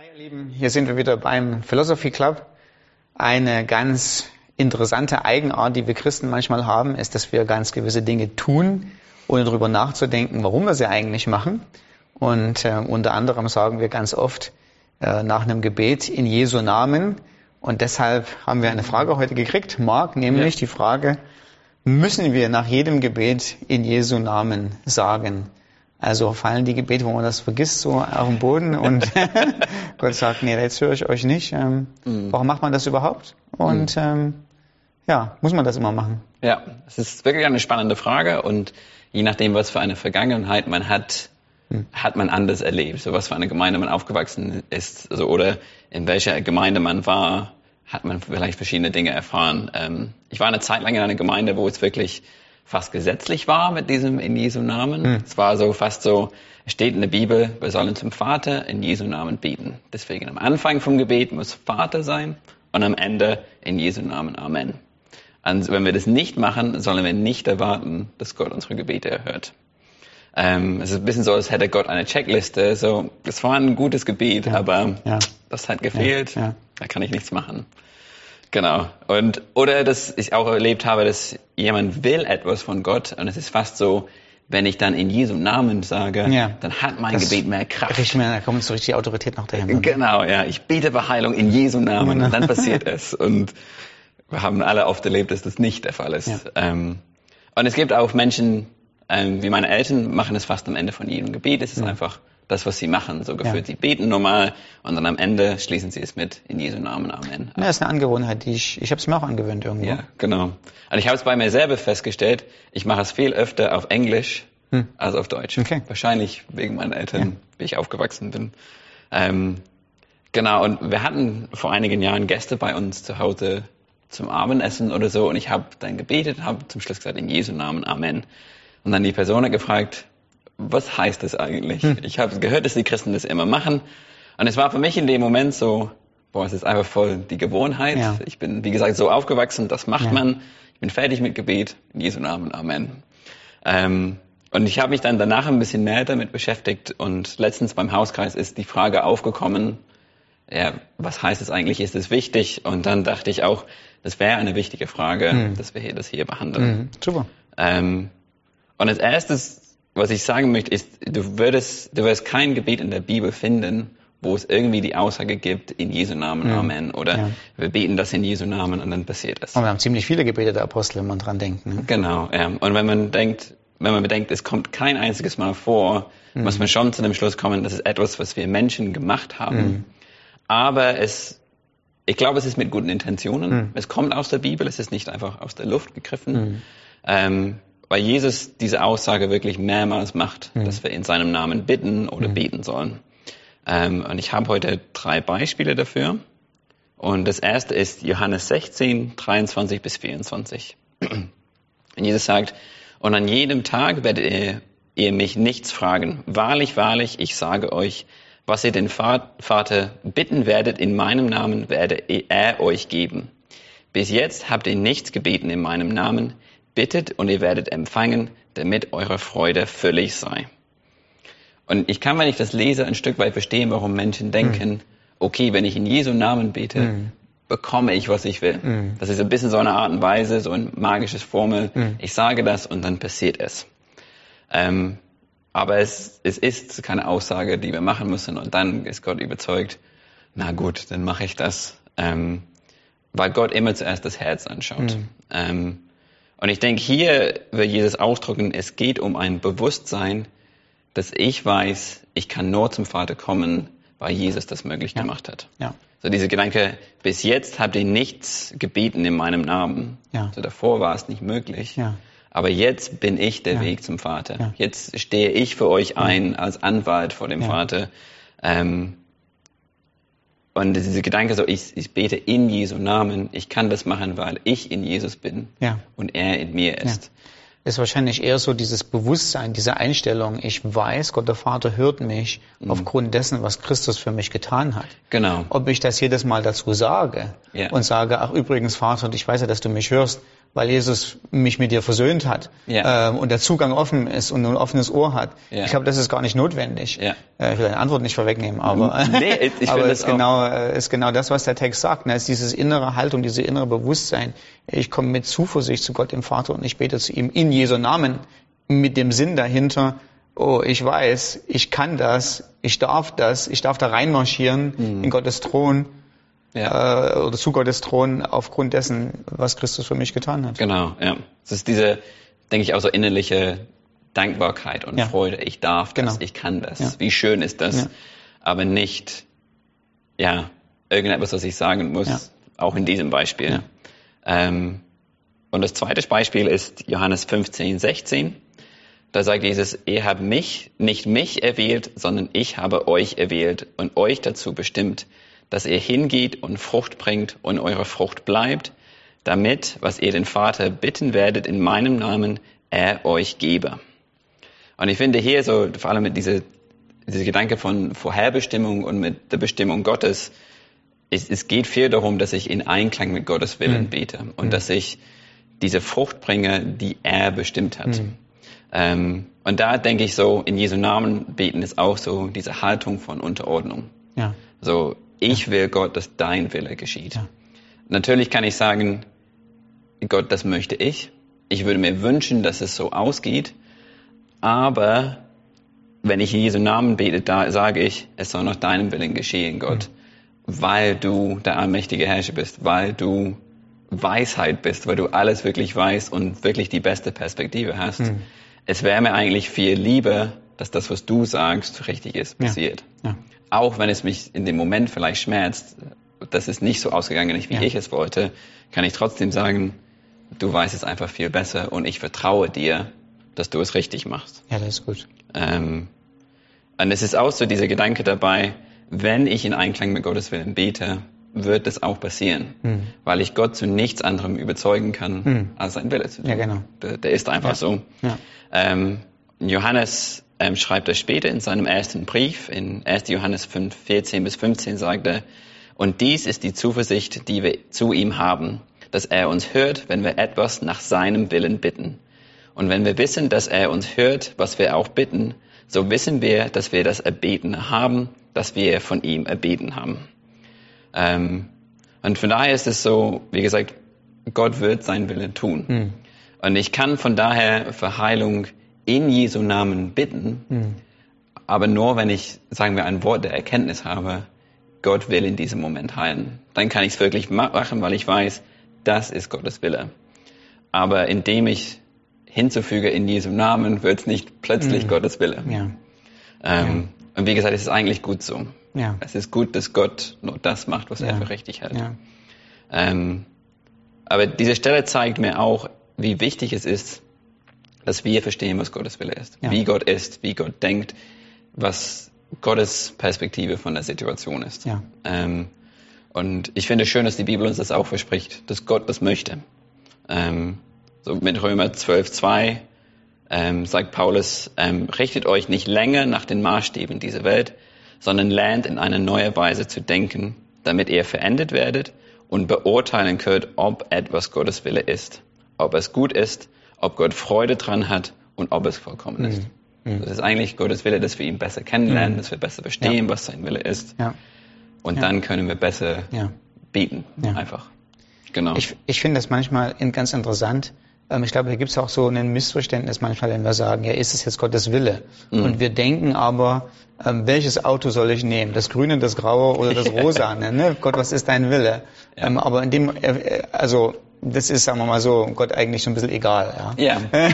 Hi ihr Lieben, hier sind wir wieder beim Philosophy Club. Eine ganz interessante Eigenart, die wir Christen manchmal haben, ist, dass wir ganz gewisse Dinge tun, ohne darüber nachzudenken, warum wir sie eigentlich machen. Und äh, unter anderem sagen wir ganz oft äh, nach einem Gebet in Jesu Namen. Und deshalb haben wir eine Frage heute gekriegt, Marc, nämlich ja. die Frage, müssen wir nach jedem Gebet in Jesu Namen sagen? Also fallen die Gebete, wo man das vergisst, so auf den Boden und Gott sagt, nee, jetzt höre ich euch nicht. Ähm, mhm. Warum macht man das überhaupt? Und mhm. ähm, ja, muss man das immer machen? Ja, es ist wirklich eine spannende Frage und je nachdem, was für eine Vergangenheit man hat, mhm. hat man anders erlebt. So was für eine Gemeinde man aufgewachsen ist also, oder in welcher Gemeinde man war, hat man vielleicht verschiedene Dinge erfahren. Ähm, ich war eine Zeit lang in einer Gemeinde, wo es wirklich fast gesetzlich war mit diesem in Jesu Namen. Hm. Es war so fast so, es steht in der Bibel, wir sollen zum Vater in Jesu Namen beten. Deswegen am Anfang vom Gebet muss Vater sein und am Ende in Jesu Namen Amen. Und wenn wir das nicht machen, sollen wir nicht erwarten, dass Gott unsere Gebete erhört. Ähm, es ist ein bisschen so, als hätte Gott eine Checkliste. So, es war ein gutes Gebet, ja. aber ja. das hat gefehlt. Ja. Da kann ich nichts machen. Genau. Und, oder dass ich auch erlebt habe, dass jemand will etwas von Gott und es ist fast so, wenn ich dann in Jesu Namen sage, ja. dann hat mein das Gebet mehr Kraft. Richtig, da kommt so richtig Autorität noch dahinter. Genau, ja. Ich bete Beheilung in Jesu Namen genau. und dann passiert es. Und wir haben alle oft erlebt, dass das nicht der Fall ist. Ja. Ähm, und es gibt auch Menschen, ähm, wie meine Eltern, machen es fast am Ende von jedem Gebet. Es ist ja. einfach das, was sie machen, so gefühlt. Ja. Sie beten normal und dann am Ende schließen sie es mit in Jesu Namen. Amen. Ja, das ist eine Angewohnheit, die ich, ich habe es mir auch angewöhnt irgendwo. Ja, genau. Und ich habe es bei mir selber festgestellt, ich mache es viel öfter auf Englisch hm. als auf Deutsch. Okay. Wahrscheinlich wegen meinen Eltern, ja. wie ich aufgewachsen bin. Ähm, genau, und wir hatten vor einigen Jahren Gäste bei uns zu Hause zum Abendessen oder so und ich habe dann gebetet, habe zum Schluss gesagt, in Jesu Namen, Amen. Und dann die Person hat gefragt, was heißt das eigentlich? Hm. Ich habe gehört, dass die Christen das immer machen. Und es war für mich in dem Moment so, boah, es ist einfach voll die Gewohnheit. Ja. Ich bin, wie gesagt, so aufgewachsen, das macht ja. man. Ich bin fertig mit Gebet. In Jesu Namen, Amen. Ähm, und ich habe mich dann danach ein bisschen mehr damit beschäftigt und letztens beim Hauskreis ist die Frage aufgekommen, ja, was heißt es eigentlich, ist es wichtig? Und dann dachte ich auch, das wäre eine wichtige Frage, mhm. dass wir das hier behandeln. Mhm. Super. Ähm, und als erstes was ich sagen möchte, ist, du würdest, du wirst kein Gebet in der Bibel finden, wo es irgendwie die Aussage gibt, in Jesu Namen, ja. Amen. Oder ja. wir beten das in Jesu Namen und dann passiert es. Und wir haben ziemlich viele Gebete der Apostel, wenn man dran denkt. Ne? Genau, ja. Und wenn man denkt, wenn man bedenkt, es kommt kein einziges Mal vor, mhm. muss man schon zu dem Schluss kommen, das ist etwas, was wir Menschen gemacht haben. Mhm. Aber es, ich glaube, es ist mit guten Intentionen. Mhm. Es kommt aus der Bibel, es ist nicht einfach aus der Luft gegriffen. Mhm. Ähm, weil Jesus diese Aussage wirklich mehrmals macht, mhm. dass wir in seinem Namen bitten oder mhm. beten sollen. Ähm, und ich habe heute drei Beispiele dafür. Und das erste ist Johannes 16, 23 bis 24. Und Jesus sagt, und an jedem Tag werdet ihr, ihr mich nichts fragen. Wahrlich, wahrlich, ich sage euch, was ihr den Vater bitten werdet in meinem Namen, werde er euch geben. Bis jetzt habt ihr nichts gebeten in meinem Namen. Bittet und ihr werdet empfangen, damit eure Freude völlig sei. Und ich kann, wenn ich das lese, ein Stück weit verstehen, warum Menschen denken, mhm. okay, wenn ich in Jesu Namen bete, mhm. bekomme ich, was ich will. Mhm. Das ist ein bisschen so eine Art und Weise, so ein magisches Formel. Mhm. Ich sage das und dann passiert es. Ähm, aber es, es ist keine Aussage, die wir machen müssen und dann ist Gott überzeugt, na gut, dann mache ich das. Ähm, weil Gott immer zuerst das Herz anschaut. Mhm. Ähm, und ich denke, hier will Jesus ausdrücken, es geht um ein Bewusstsein, dass ich weiß, ich kann nur zum Vater kommen, weil Jesus das möglich ja. gemacht hat. Ja. So dieser Gedanke, bis jetzt habt ihr nichts gebeten in meinem Namen. Ja. So davor war es nicht möglich. Ja. Aber jetzt bin ich der ja. Weg zum Vater. Ja. Jetzt stehe ich für euch ein als Anwalt vor dem Vater. Ähm, und dieser Gedanke so, ich, ich bete in Jesu Namen, ich kann das machen, weil ich in Jesus bin ja. und er in mir ist. Ja. Ist wahrscheinlich eher so dieses Bewusstsein, diese Einstellung, ich weiß, Gott der Vater hört mich mhm. aufgrund dessen, was Christus für mich getan hat. Genau. Ob ich das jedes Mal dazu sage ja. und sage, ach übrigens Vater, ich weiß ja, dass du mich hörst, weil Jesus mich mit dir versöhnt hat Ja. ähm, und der Zugang offen ist und ein offenes Ohr hat. Ja. Ich glaube, das ist gar nicht notwendig. Ja. Äh, ich will deine Antwort nicht vorwegnehmen, aber, Nee, ich- aber ist das auch. genau, äh, ist genau das, was der Text sagt. Ne? Es ist dieses innere Haltung, diese innere Bewusstsein. Ich komme mit Zuversicht zu Gott, dem Vater, und ich bete zu ihm in Jesu Namen mit dem Sinn dahinter, oh, ich weiß, ich kann das, ich darf das, ich darf da reinmarschieren Mhm. in Gottes Thron Ja. äh, oder zu Gottes Thron aufgrund dessen, was Christus für mich getan hat. Genau, ja. Es ist diese, denke ich, auch so innerliche Dankbarkeit und Ja. Freude. Ich darf das, Genau. ich kann das. Ja. Wie schön ist das? Aber nicht, ja, irgendetwas, was ich sagen muss, auch in diesem Beispiel. Ähm, und das zweite Beispiel ist Johannes 15, 16. Da sagt Jesus, ihr habt mich, nicht mich erwählt, sondern ich habe euch erwählt und euch dazu bestimmt, dass ihr hingeht und Frucht bringt und eure Frucht bleibt, damit, was ihr den Vater bitten werdet in meinem Namen, er euch gebe. Und ich finde hier so, vor allem mit dieser, dieser Gedanke von Vorherbestimmung und mit der Bestimmung Gottes, es, es geht viel darum, dass ich in Einklang mit Gottes Willen bete und dass ich diese Frucht bringe, die er bestimmt hat. Ähm, und da denke ich so, in Jesu Namen beten ist auch so diese Haltung von Unterordnung. Ja. So, ich will Gott, dass dein Wille geschieht. Ja. Natürlich kann ich sagen, Gott, das möchte ich. Ich würde mir wünschen, dass es so ausgeht. Aber wenn ich in Jesu Namen bete, da sage ich, es soll nach deinem Willen geschehen, Gott. Weil du der allmächtige Herrscher bist, weil du Weisheit bist, weil du alles wirklich weißt und wirklich die beste Perspektive hast. Es wäre mir eigentlich viel lieber, dass das, was du sagst, richtig ist, passiert. Ja. Auch wenn es mich in dem Moment vielleicht schmerzt, dass es nicht so ausgegangen ist, wie Ja. ich es wollte, kann ich trotzdem sagen, du weißt es einfach viel besser und ich vertraue dir, dass du es richtig machst. ja, das ist gut. Ähm, und es ist auch so dieser Gedanke dabei, wenn ich in Einklang mit Gottes Willen bete, wird es auch passieren, Hm. weil ich Gott zu nichts anderem überzeugen kann, als sein Wille zu tun. Ja, genau. Der, der ist einfach Ja. so. Ja. Ähm, Johannes ähm, schreibt das später in seinem ersten Brief, in 1. Johannes 5, 14 bis 15 sagt er, und dies ist die Zuversicht, die wir zu ihm haben, dass er uns hört, wenn wir etwas nach seinem Willen bitten. Und wenn wir wissen, dass er uns hört, was wir auch bitten, so wissen wir, dass wir das Erbetene haben, das wir von ihm erbeten haben. Ähm, und von daher ist es so, wie gesagt, Gott wird seinen Willen tun. Und ich kann von daher für Heilung in Jesu Namen bitten, aber nur wenn ich, sagen wir, ein Wort der Erkenntnis habe, Gott will in diesem Moment heilen. Dann kann ich es wirklich ma- machen, weil ich weiß, das ist Gottes Wille. Aber indem ich hinzufüge in Jesu Namen, wird es nicht plötzlich Gottes Wille. Ja. Ähm, Und wie gesagt, es ist eigentlich gut so. Ja. Es ist gut, dass Gott nur das macht, was er Ja. für richtig hält. Ja. Ähm, aber diese Stelle zeigt mir auch, wie wichtig es ist, dass wir verstehen, was Gottes Wille ist. Ja. Wie Gott ist, wie Gott denkt, was Gottes Perspektive von der Situation ist. Ja. Ähm, und ich finde es schön, dass die Bibel uns das auch verspricht, dass Gott das möchte. Ähm, so mit Römer 12, 2 ähm, sagt Paulus, ähm, richtet euch nicht länger nach den Maßstäben dieser Welt, sondern lernt in eine neue Weise zu denken, damit ihr verändert werdet und beurteilen könnt, ob etwas Gottes Wille ist, ob es gut ist, ob Gott Freude dran hat und ob es vollkommen ist. Mhm. Das ist eigentlich Gottes Wille, dass wir ihn besser kennenlernen, dass wir besser verstehen, was sein Wille ist. Ja. Und Ja. dann können wir besser Ja. beten, Ja. einfach. Genau. Ich, ich finde das manchmal ganz interessant. Ähm, Ich glaube, hier gibt es auch so ein Missverständnis manchmal, wenn wir sagen, ja, ist es jetzt Gottes Wille? Und wir denken aber, ähm, welches Auto soll ich nehmen? Das grüne, das graue oder das rosa? Ne? Gott, was ist dein Wille? Ähm, Aber in dem, äh, äh, also das ist, sagen wir mal so, Gott eigentlich so ein bisschen egal. Ja? ja.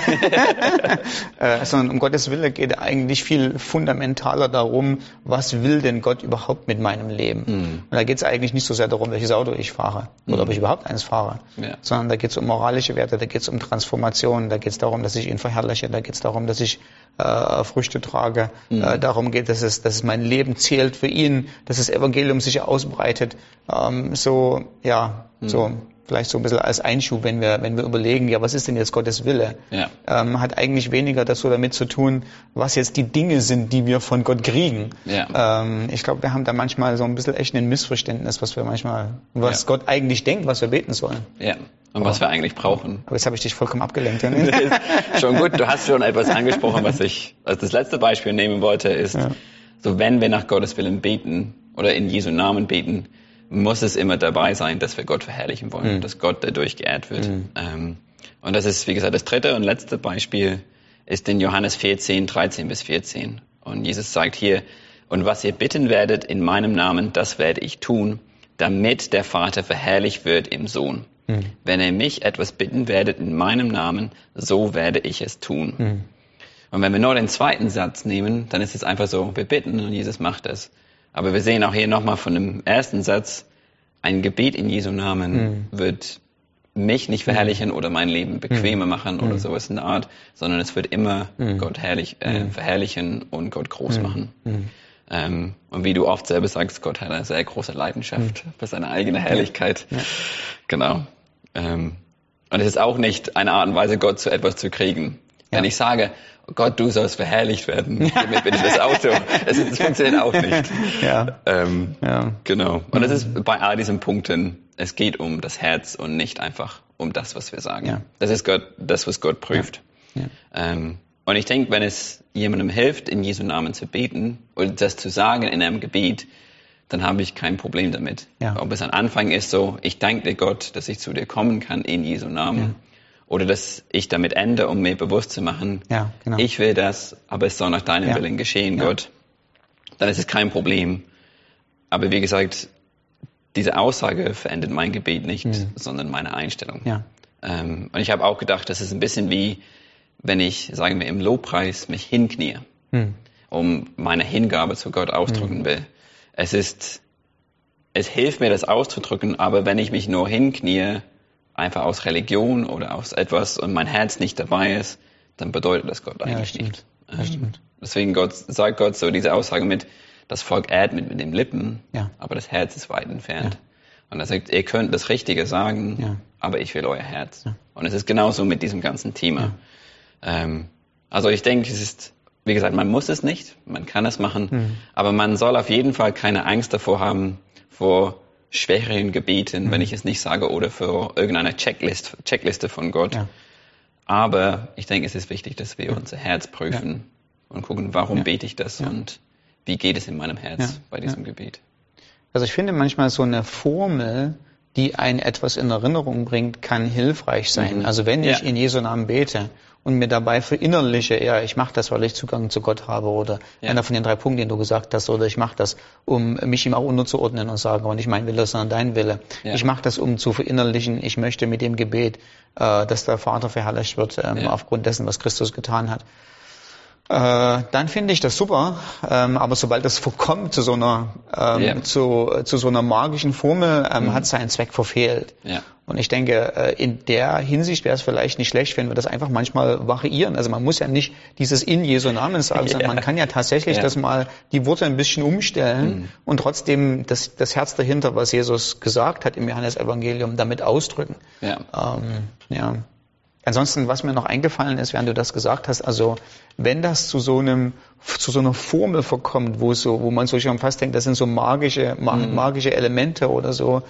äh, sondern um Gottes Wille geht eigentlich viel fundamentaler darum, was will denn Gott überhaupt mit meinem Leben? Und da geht es eigentlich nicht so sehr darum, welches Auto ich fahre oder ob ich überhaupt eins fahre, Ja. sondern da geht es um moralische Werte, da geht es um Transformation, da geht es darum, dass ich ihn verherrliche, da geht es darum, dass ich äh, Früchte trage, äh, darum geht, dass es, dass es mein Leben zählt für ihn, dass das Evangelium sich ausbreitet. Ähm, so, ja, so vielleicht so ein bisschen als Einschub, wenn wir, wenn wir überlegen, ja, was ist denn jetzt Gottes Wille? Ja. ähm, hat eigentlich weniger das so damit zu tun, was jetzt die Dinge sind, die wir von Gott kriegen. Ja. Ähm, ich glaube, wir haben da manchmal so ein bisschen echt ein Missverständnis, was wir manchmal, was Ja. Gott eigentlich denkt, was wir beten sollen. Ja, und was wir eigentlich brauchen. Aber jetzt habe ich dich vollkommen abgelenkt. Ja? schon gut, du hast schon etwas angesprochen, was ich als das letzte Beispiel nehmen wollte, ist, ja. so wenn wir nach Gottes Willen beten oder in Jesu Namen beten, muss es immer dabei sein, dass wir Gott verherrlichen wollen, mhm. dass Gott dadurch geehrt wird. Mhm. Ähm, und das ist, wie gesagt, das dritte und letzte Beispiel ist in Johannes 14, 13 bis 14. Und Jesus sagt hier, und was ihr bitten werdet in meinem Namen, das werde ich tun, damit der Vater verherrlicht wird im Sohn. Mhm. Wenn ihr mich etwas bitten werdet in meinem Namen, so werde ich es tun. Mhm. Und wenn wir nur den zweiten Satz nehmen, dann ist es einfach so, wir bitten und Jesus macht es. Aber wir sehen auch hier nochmal von dem ersten Satz, ein Gebet in Jesu Namen mhm. wird mich nicht verherrlichen oder mein Leben bequemer mhm. machen oder mhm. sowas in der Art, sondern es wird immer mhm. Gott herrlich, äh, mhm. verherrlichen und Gott groß machen. Ähm, und wie du oft selber sagst, Gott hat eine sehr große Leidenschaft für seine eigene Herrlichkeit. Ja. Genau. Ähm, und es ist auch nicht eine Art und Weise, Gott zu etwas zu kriegen. Wenn ich sage, Gott, du sollst verherrlicht werden, damit bin ich das Auto. Es, es funktioniert auch nicht. Ja. Ähm, ja. Genau. Und es ist bei all diesen Punkten, es geht um das Herz und nicht einfach um das, was wir sagen. Ja. Das ist Gott, das, was Gott prüft. Ja. Ja. Ähm, und ich denke, wenn es jemandem hilft, in Jesu Namen zu beten oder das zu sagen in einem Gebet, dann habe ich kein Problem damit. Ja. Ob es ein Anfang ist, so, ich danke dir Gott, dass ich zu dir kommen kann in Jesu Namen oder dass ich damit ende, um mir bewusst zu machen, ja, genau. ich will das, aber es soll nach deinem ja. Willen geschehen, ja. Gott, dann ist es kein Problem. Aber wie gesagt, diese Aussage verändert mein Gebet nicht, mhm. sondern meine Einstellung. Ja. Ähm, und ich habe auch gedacht, das ist ein bisschen wie, wenn ich, sagen wir, im Lobpreis mich hinknie, mhm. um meine Hingabe zu Gott ausdrücken mhm. will. Es ist, es hilft mir, das auszudrücken, aber wenn ich mich nur hinknie, einfach aus Religion oder aus etwas und mein Herz nicht dabei ist, dann bedeutet das Gott eigentlich ja, nicht. Ja, ähm, deswegen Gott, sagt Gott so diese Aussage mit, das Volk ehrt mit, mit den Lippen, ja. aber das Herz ist weit entfernt. Ja. Und er sagt, ihr könnt das Richtige sagen, ja. aber ich will euer Herz. Und es ist genauso mit diesem ganzen Thema. Ähm, also ich denke, es ist, wie gesagt, man muss es nicht, man kann es machen, mhm. aber man soll auf jeden Fall keine Angst davor haben, vor schwächeren Gebeten, mhm. wenn ich es nicht sage, oder für irgendeine Checklist, Checkliste von Gott. Ja. Aber ich denke, es ist wichtig, dass wir ja. unser Herz prüfen ja. und gucken, warum bete ich das und wie geht es in meinem Herz bei diesem Gebet. Also ich finde manchmal so eine Formel, die einen etwas in Erinnerung bringt, kann hilfreich sein. Mhm. Also wenn ich in Jesu Namen bete und mir dabei verinnerliche, ja, ich mache das, weil ich Zugang zu Gott habe oder ja. einer von den drei Punkten, den du gesagt hast, oder ich mache das, um mich ihm auch unterzuordnen und sagen, und nicht mein Wille, sondern dein Wille. Ja. Ich mache das, um zu verinnerlichen, ich möchte mit dem Gebet, äh, dass der Vater verherrlicht wird ähm, ja. aufgrund dessen, was Christus getan hat. Äh, dann finde ich das super, ähm, aber sobald das verkommt zu so einer ähm, yeah. zu, zu so einer magischen Formel, ähm, mhm. hat seinen Zweck verfehlt. Ja. Und ich denke, äh, in der Hinsicht wäre es vielleicht nicht schlecht, wenn wir das einfach manchmal variieren. Also man muss ja nicht dieses in Jesu Namen sagen, sondern man kann ja tatsächlich ja. das mal die Worte ein bisschen umstellen mhm. und trotzdem das, das Herz dahinter, was Jesus gesagt hat im Johannesevangelium, damit ausdrücken. Ja. Ähm, ja. Ansonsten, was mir noch eingefallen ist, während du das gesagt hast, also wenn das zu so einem zu so einer Formel verkommt, wo so, wo man so schon fast denkt, das sind so magische mhm. magische Elemente oder so,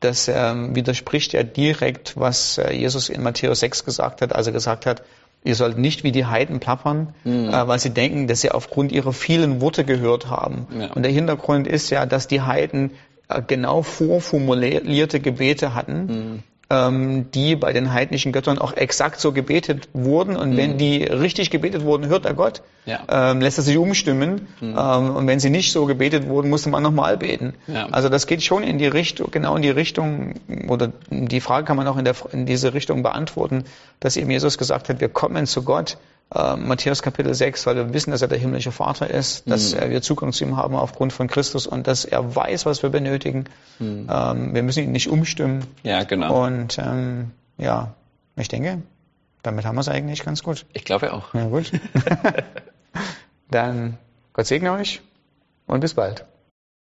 das ähm, widerspricht ja direkt, was äh, Jesus in Matthäus 6 gesagt hat, als er gesagt hat, ihr sollt nicht wie die Heiden plappern, mhm. äh, weil sie denken, dass sie aufgrund ihrer vielen Worte gehört haben. Ja. Und der Hintergrund ist ja, dass die Heiden äh, genau vorformulierte Gebete hatten, mhm ähm, die bei den heidnischen Göttern auch exakt so gebetet wurden. Und mhm. wenn die richtig gebetet wurden, hört er Gott, ja. ähm, lässt er sich umstimmen. Mhm. Ähm, und wenn sie nicht so gebetet wurden, musste man nochmal beten. Ja. Also das geht schon in die Richtung, genau in die Richtung, oder die Frage kann man auch in, der, in diese Richtung beantworten, dass eben Jesus gesagt hat, wir kommen zu Gott äh, Matthäus Kapitel 6, weil wir wissen, dass er der himmlische Vater ist, dass mhm. wir Zugang zu ihm haben aufgrund von Christus und dass er weiß, was wir benötigen. Mhm. Ähm, wir müssen ihn nicht umstimmen. Ja, genau. Und ähm, ja, ich denke, damit haben wir es eigentlich ganz gut. Ich glaube auch. Ja, gut. Dann Gott segne euch und bis bald.